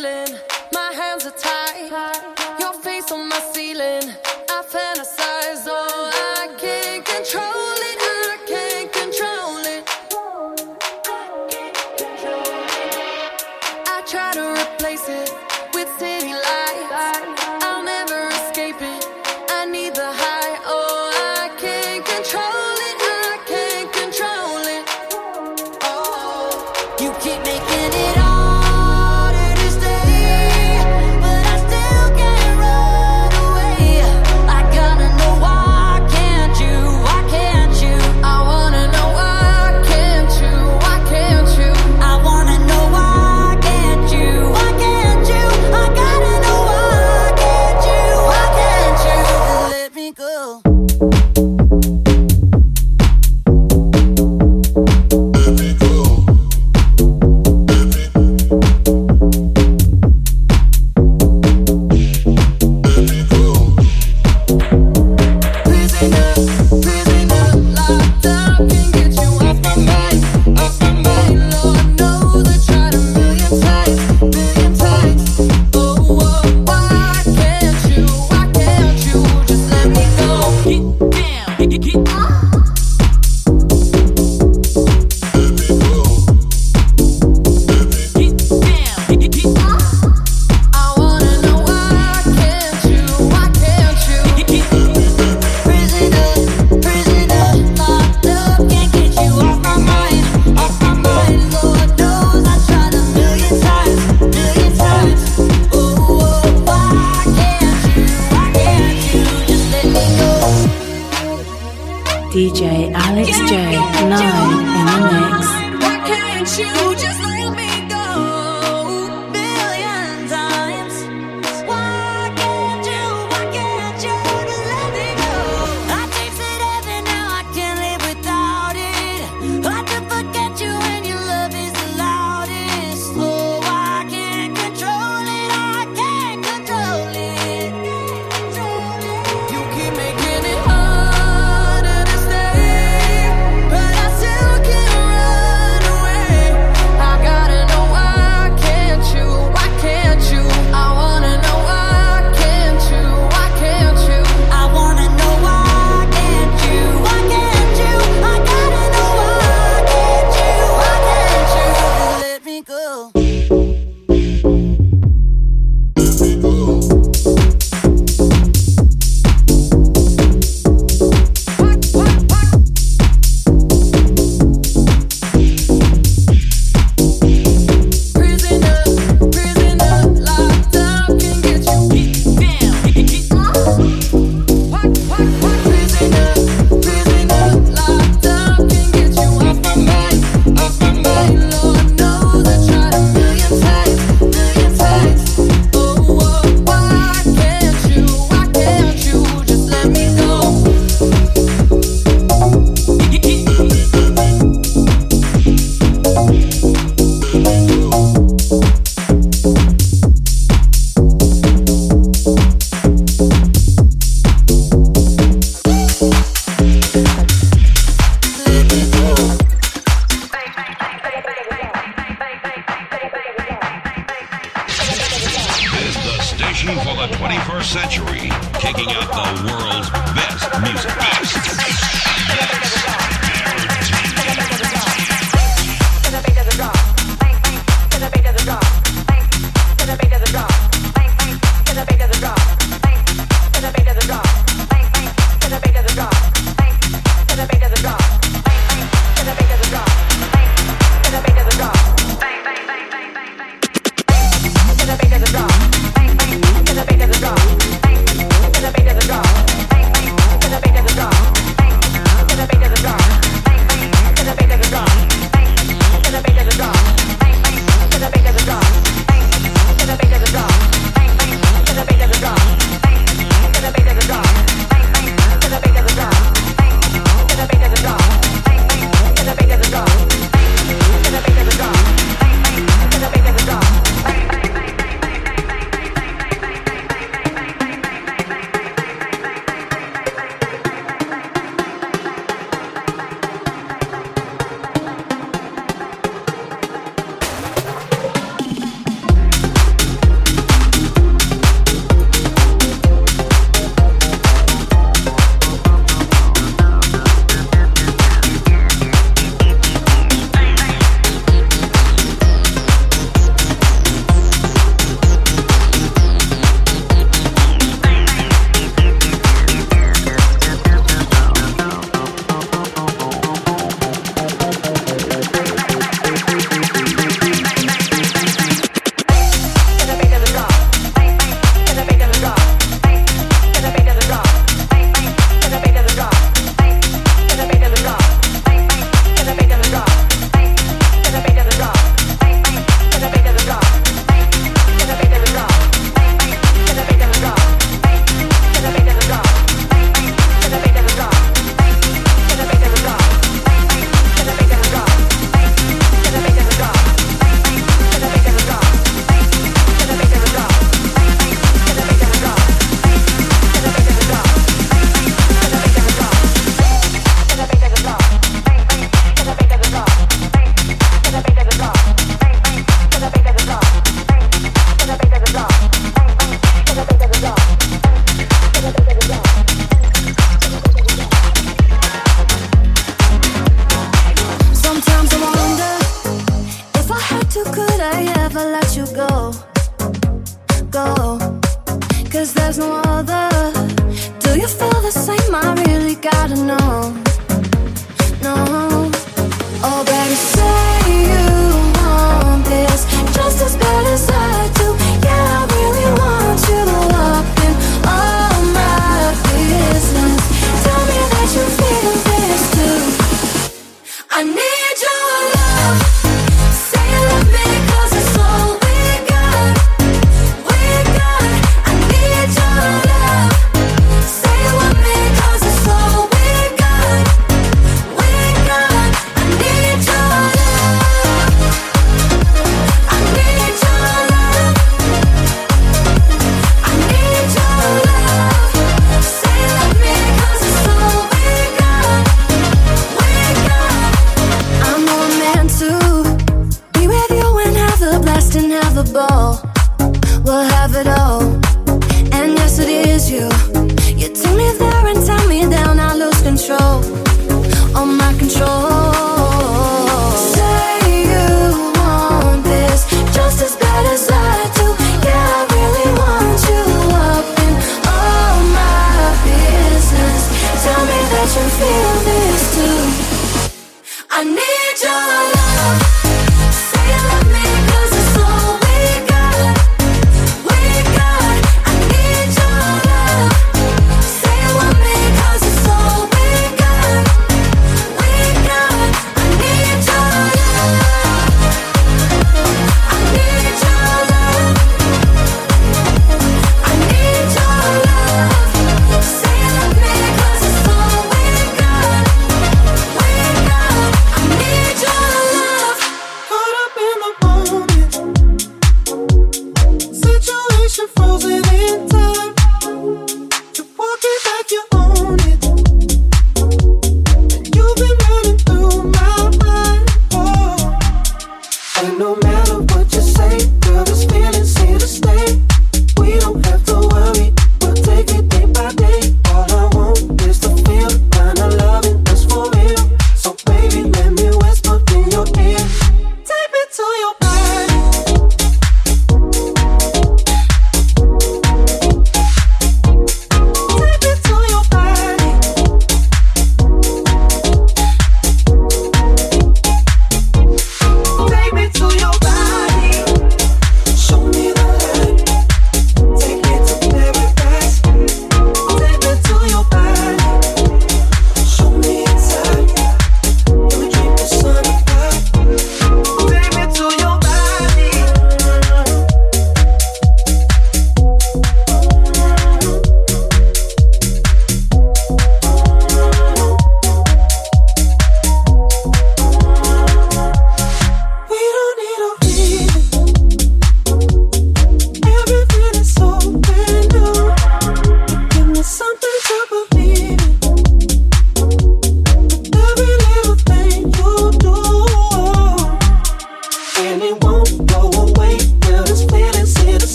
feeling. DJ Alex J. 9 in the mix.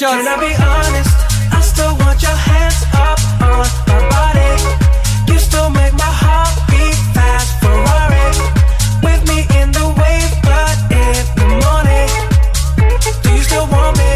Can I be honest? I still want your hands up on my body. You still make my heart beat fast. Ferrari with me in the wave, but in the morning. Do you still want me?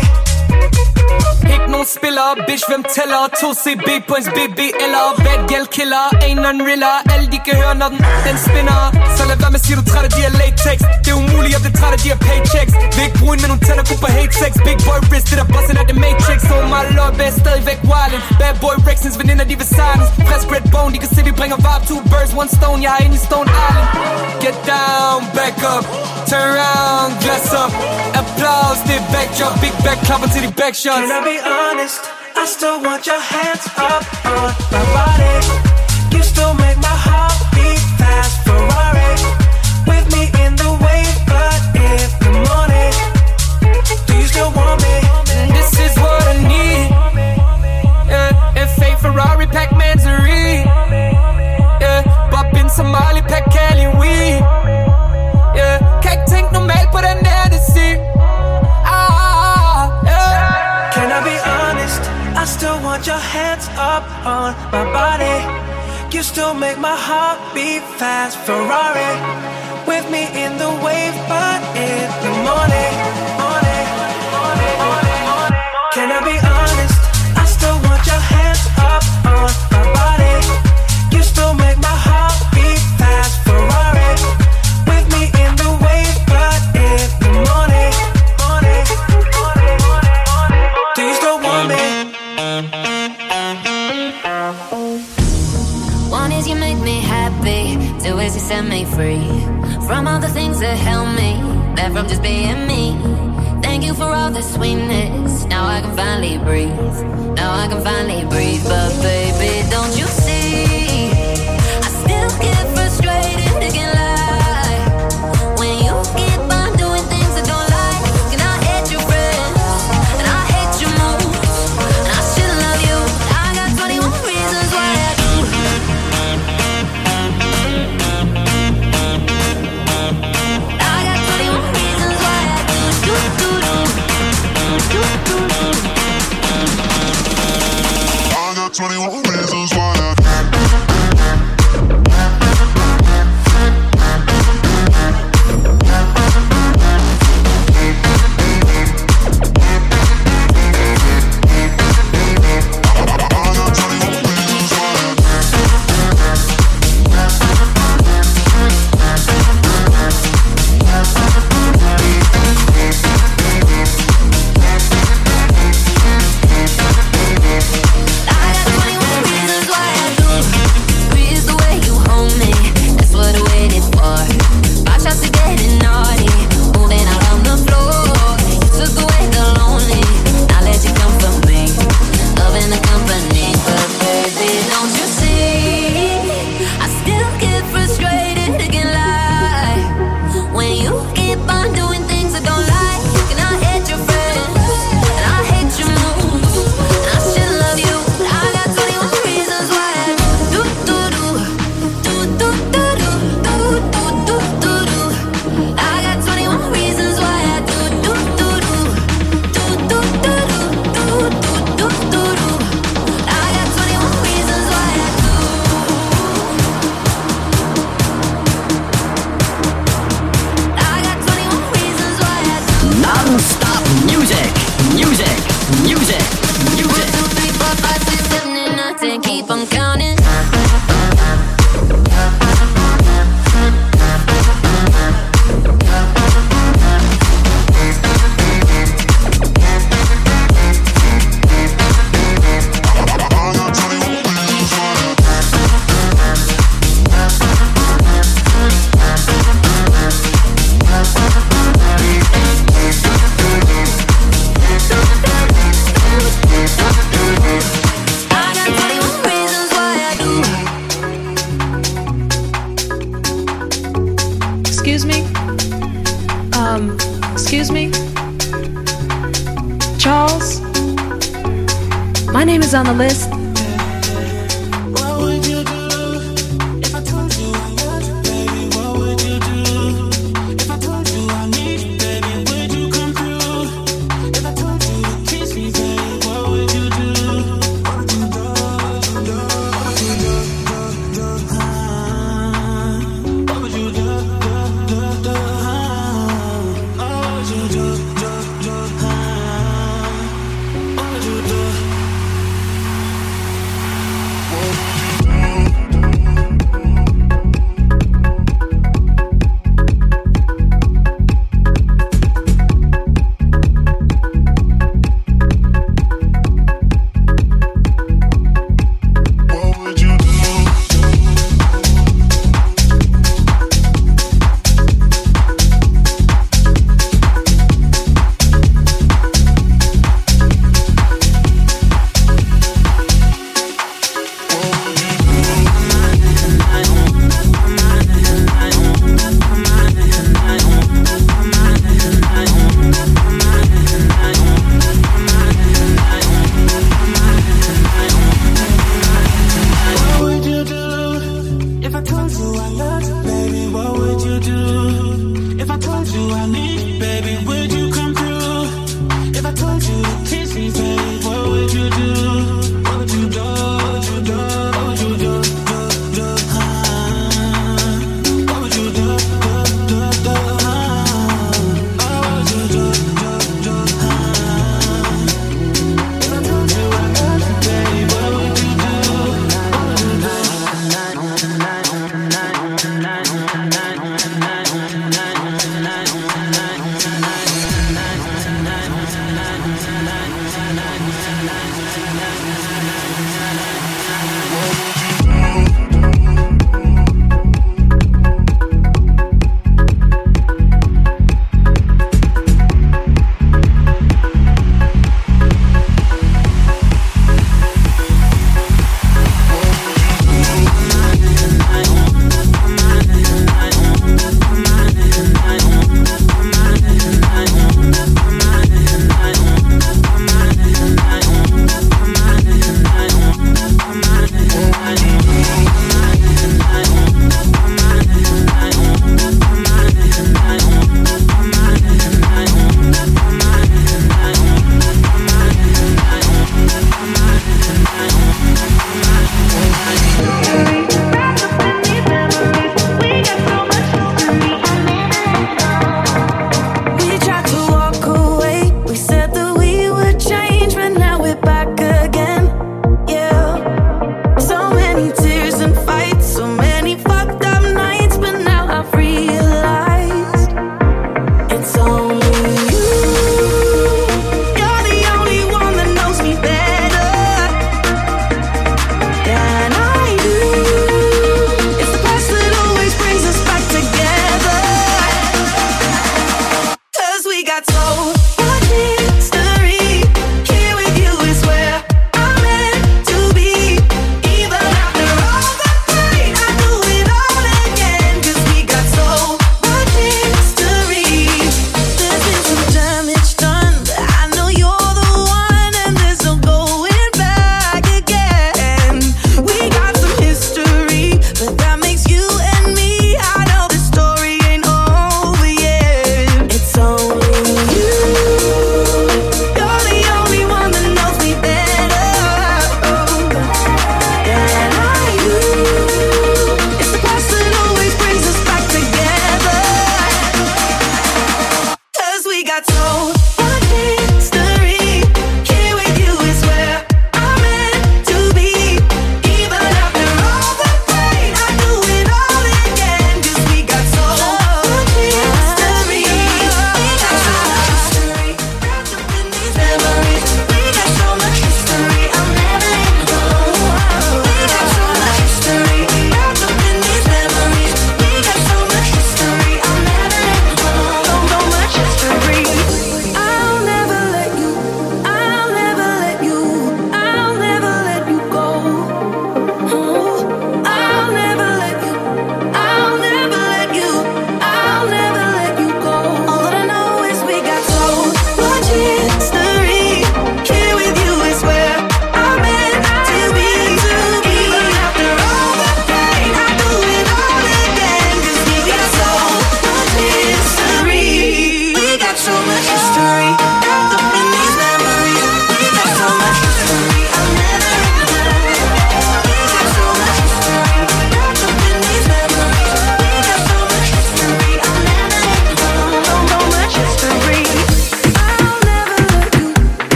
Ikke nogen spiller, bitch, hvem tæller? 2CB på ens BB eller Bad girl killer, ain't none realer Alle de kan høre, når den, den spinner alle Wärme ist hier, du trade dir Latex. Der Umuli, hab den trade dir Paychecks. Wegbrühen mit und Teller, Cooper Hate Sex. Big Boy Wrist, der Boss in der Matrix. Oh my lord, best still weg wildin'. Bad Boy Rexins, Venina, die Vesanis. Press Bread Bone, die City bring a vibe. Two birds, one stone, yeah, in die Stone Island. Get down, back up. Turn around, dress up. Applause, the back job Big back, clap to the back shots. Can I be honest? I still want your hands up on my body. You still make my Put your hands up on my body. You still make my heart beat fast. Ferrari with me in the wave, but in the morning. morning, morning, morning Can I be? from just being me. Thank you for all the sweetness. Now I can finally breathe. Now I can finally breathe, but baby.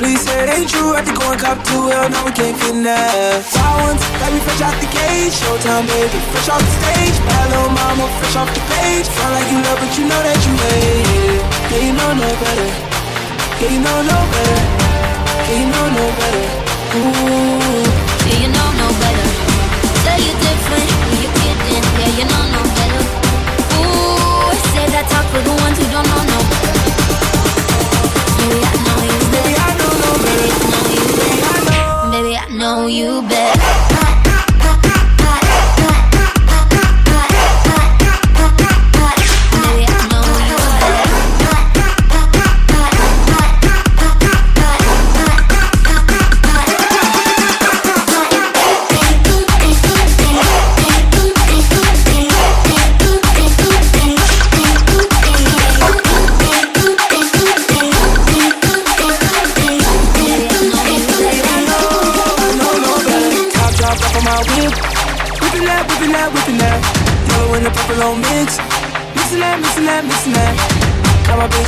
Please say it ain't true. I think going cop to hell, No, we can't fit now. Wild ones, let me fresh out the cage. Showtime, baby, fresh off the stage. My little mama, fresh off the page. Sound like you love, but you know that you hate it. Yeah, you know no better. Yeah, you know no better. Yeah, you know no better. Ooh. Yeah, you know no better. Say you're different, you kidding. Yeah, you know no better. Ooh, say that talk for the ones who don't know no better. know you better.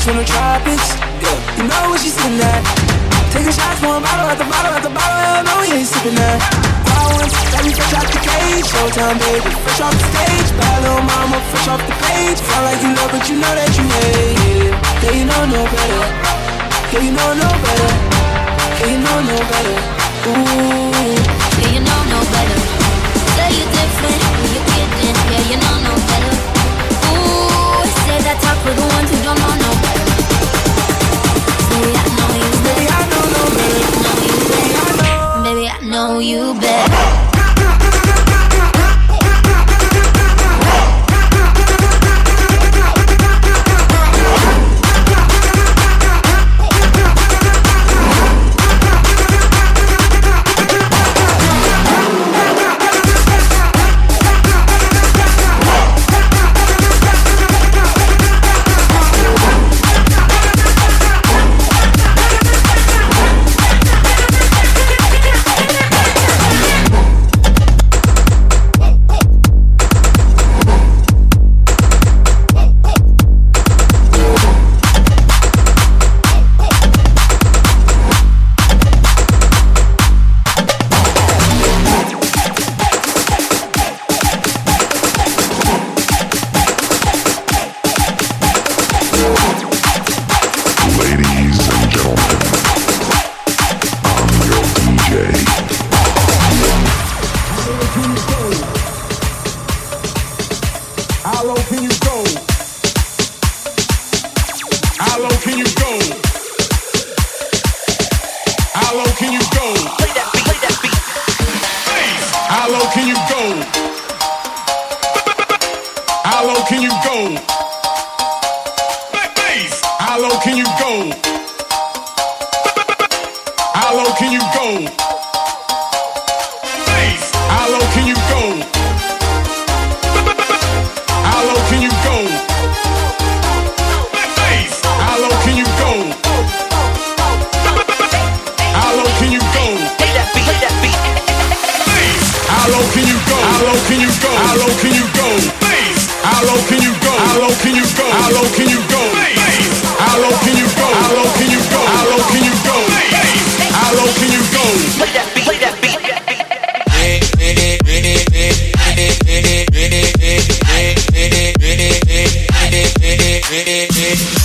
Bitch from the tropics. Yeah, you know what she's sitting at. Taking shots a bottle at the bottle at the bottle. Hell no, he ain't sipping that. Wild ones, got me fresh out the cage. Showtime, baby, fresh off the stage. Bad little mama, fresh off the page. Feel like you love, but you know that you hate. Yeah, you know no better. Yeah, you know no better. Yeah, you know no better. Ooh. Yeah, you know no better. Say you different you're kidding. Yeah, you know no better. Ooh, say that talk for the ones who don't know know you How low can you go? How low can you go? How low can you go? How low can you go? How low can you go? How low can you go? How low can you go? How low can you go? How low can you go? How low can you go? Play that beat, play that beat. It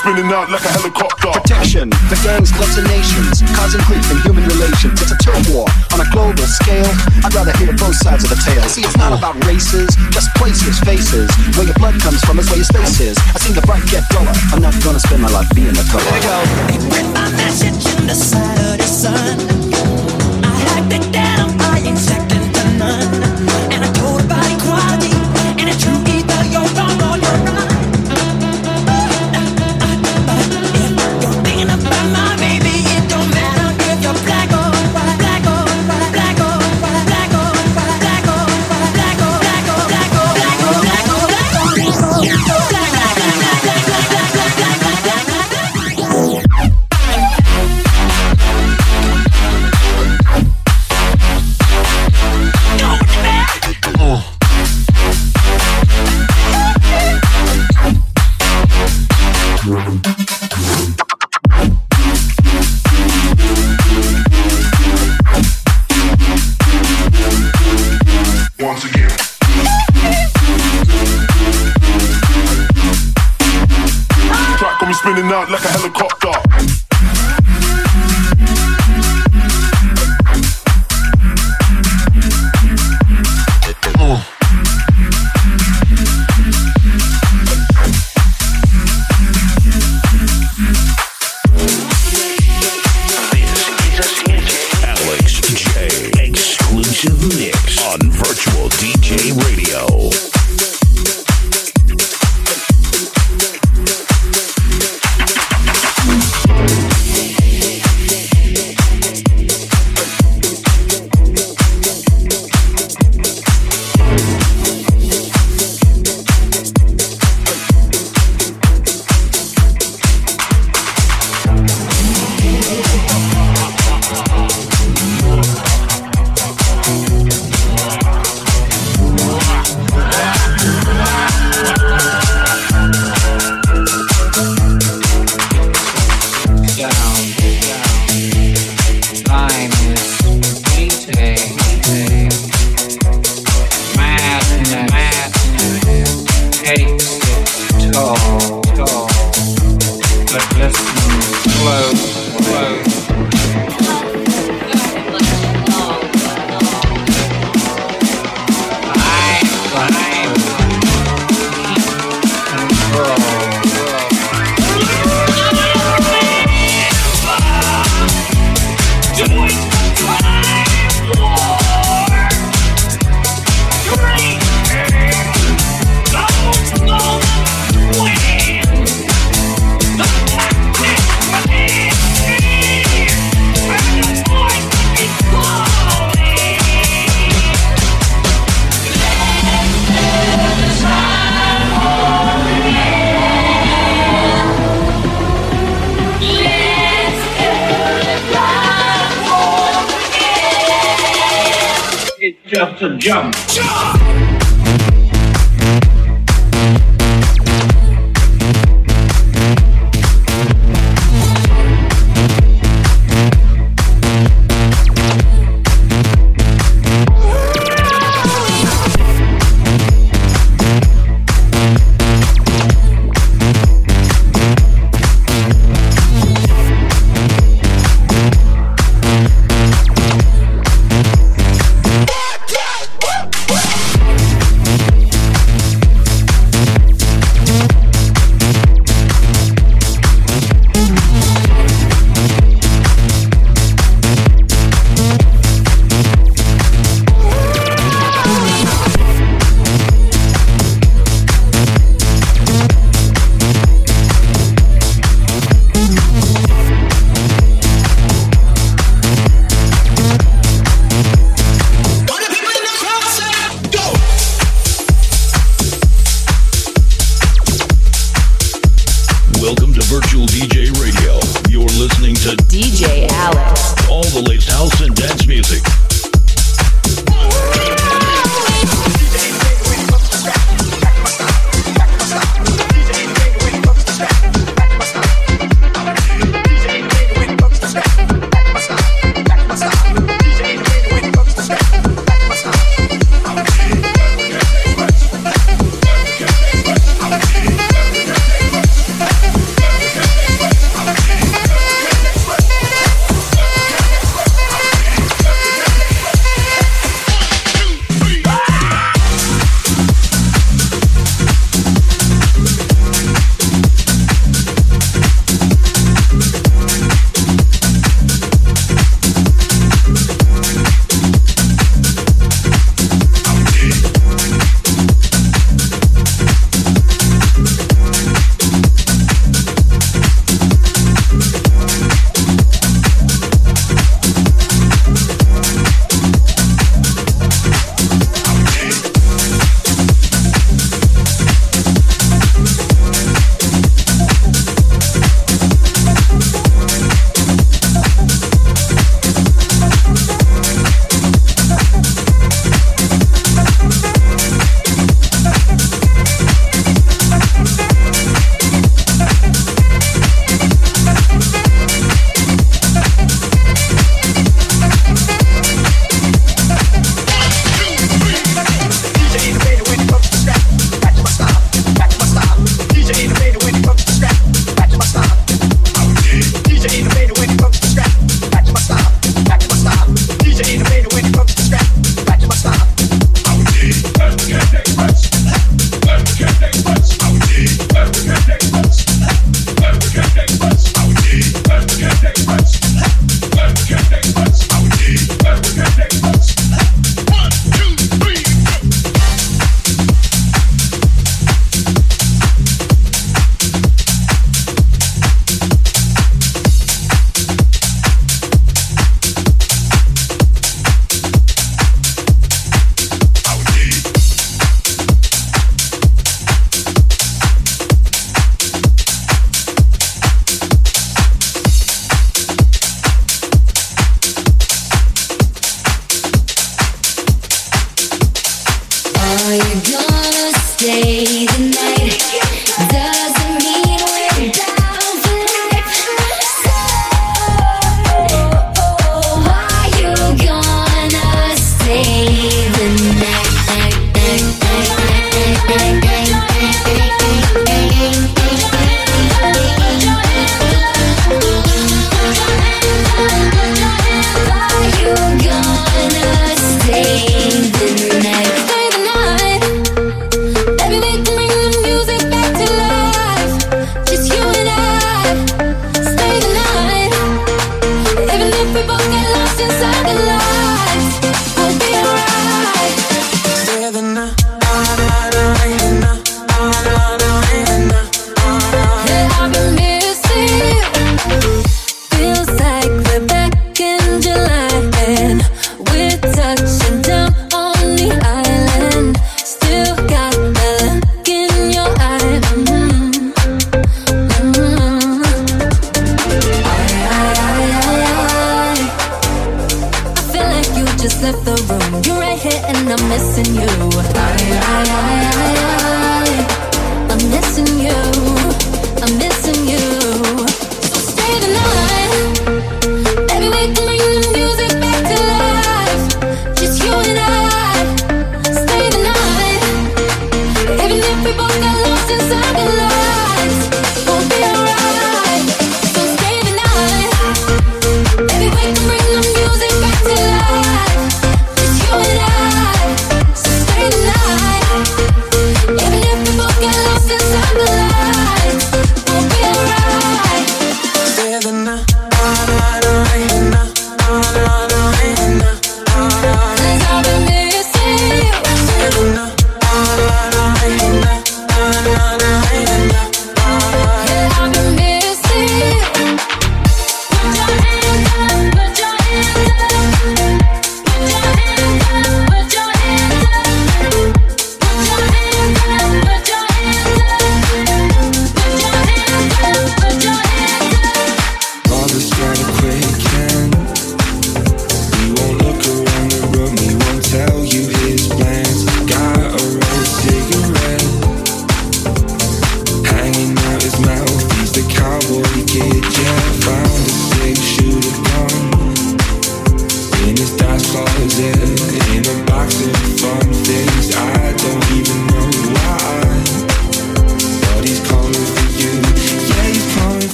spinning out like a helicopter. Protection for gangs, clubs, and nations, causing grief in human relations. It's a turf war on a global scale. I'd rather hear both sides of the tale. See, it's not about races, just places, faces. Where your blood comes from is where your space is. I seen the bright get duller. I'm not gonna spend my life being a color. There you go. My message in the Saturday sun. I like the denim, I ain't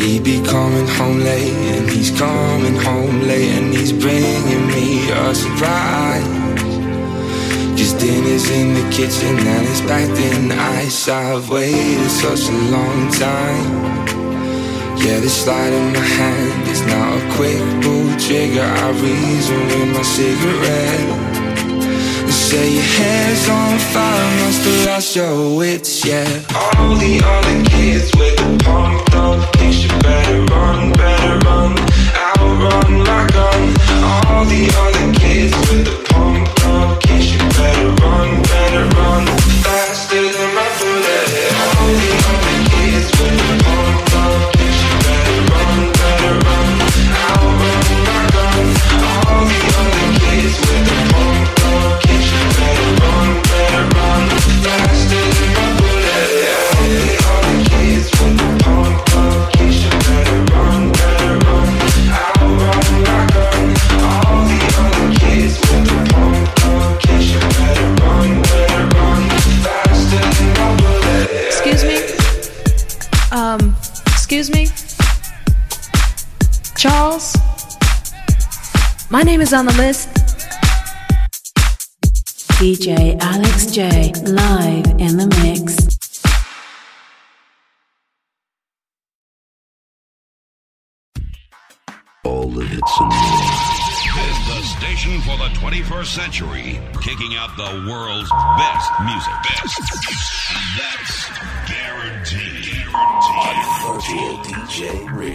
He be coming home late, and he's coming home late, and he's bringing me a surprise. Cause dinner's in the kitchen, and it's packed in ice. I've waited such a long time. Yeah, the slide in my hand is not a quick pull trigger. I reason with my cigarette. Say your hair's on fire, must have lost your wits, yeah. All the other kids with the pumped up kicks, you better run, better run, outrun my gun. All the other kids with the pumped up kicks, you better run, better run. My name is on the list. DJ Alex J, live in the mix. All the hits and more. This is the station for the 21st century, kicking out the world's best music. Best. That's guaranteed. guaranteed. On 48 DJ Radio.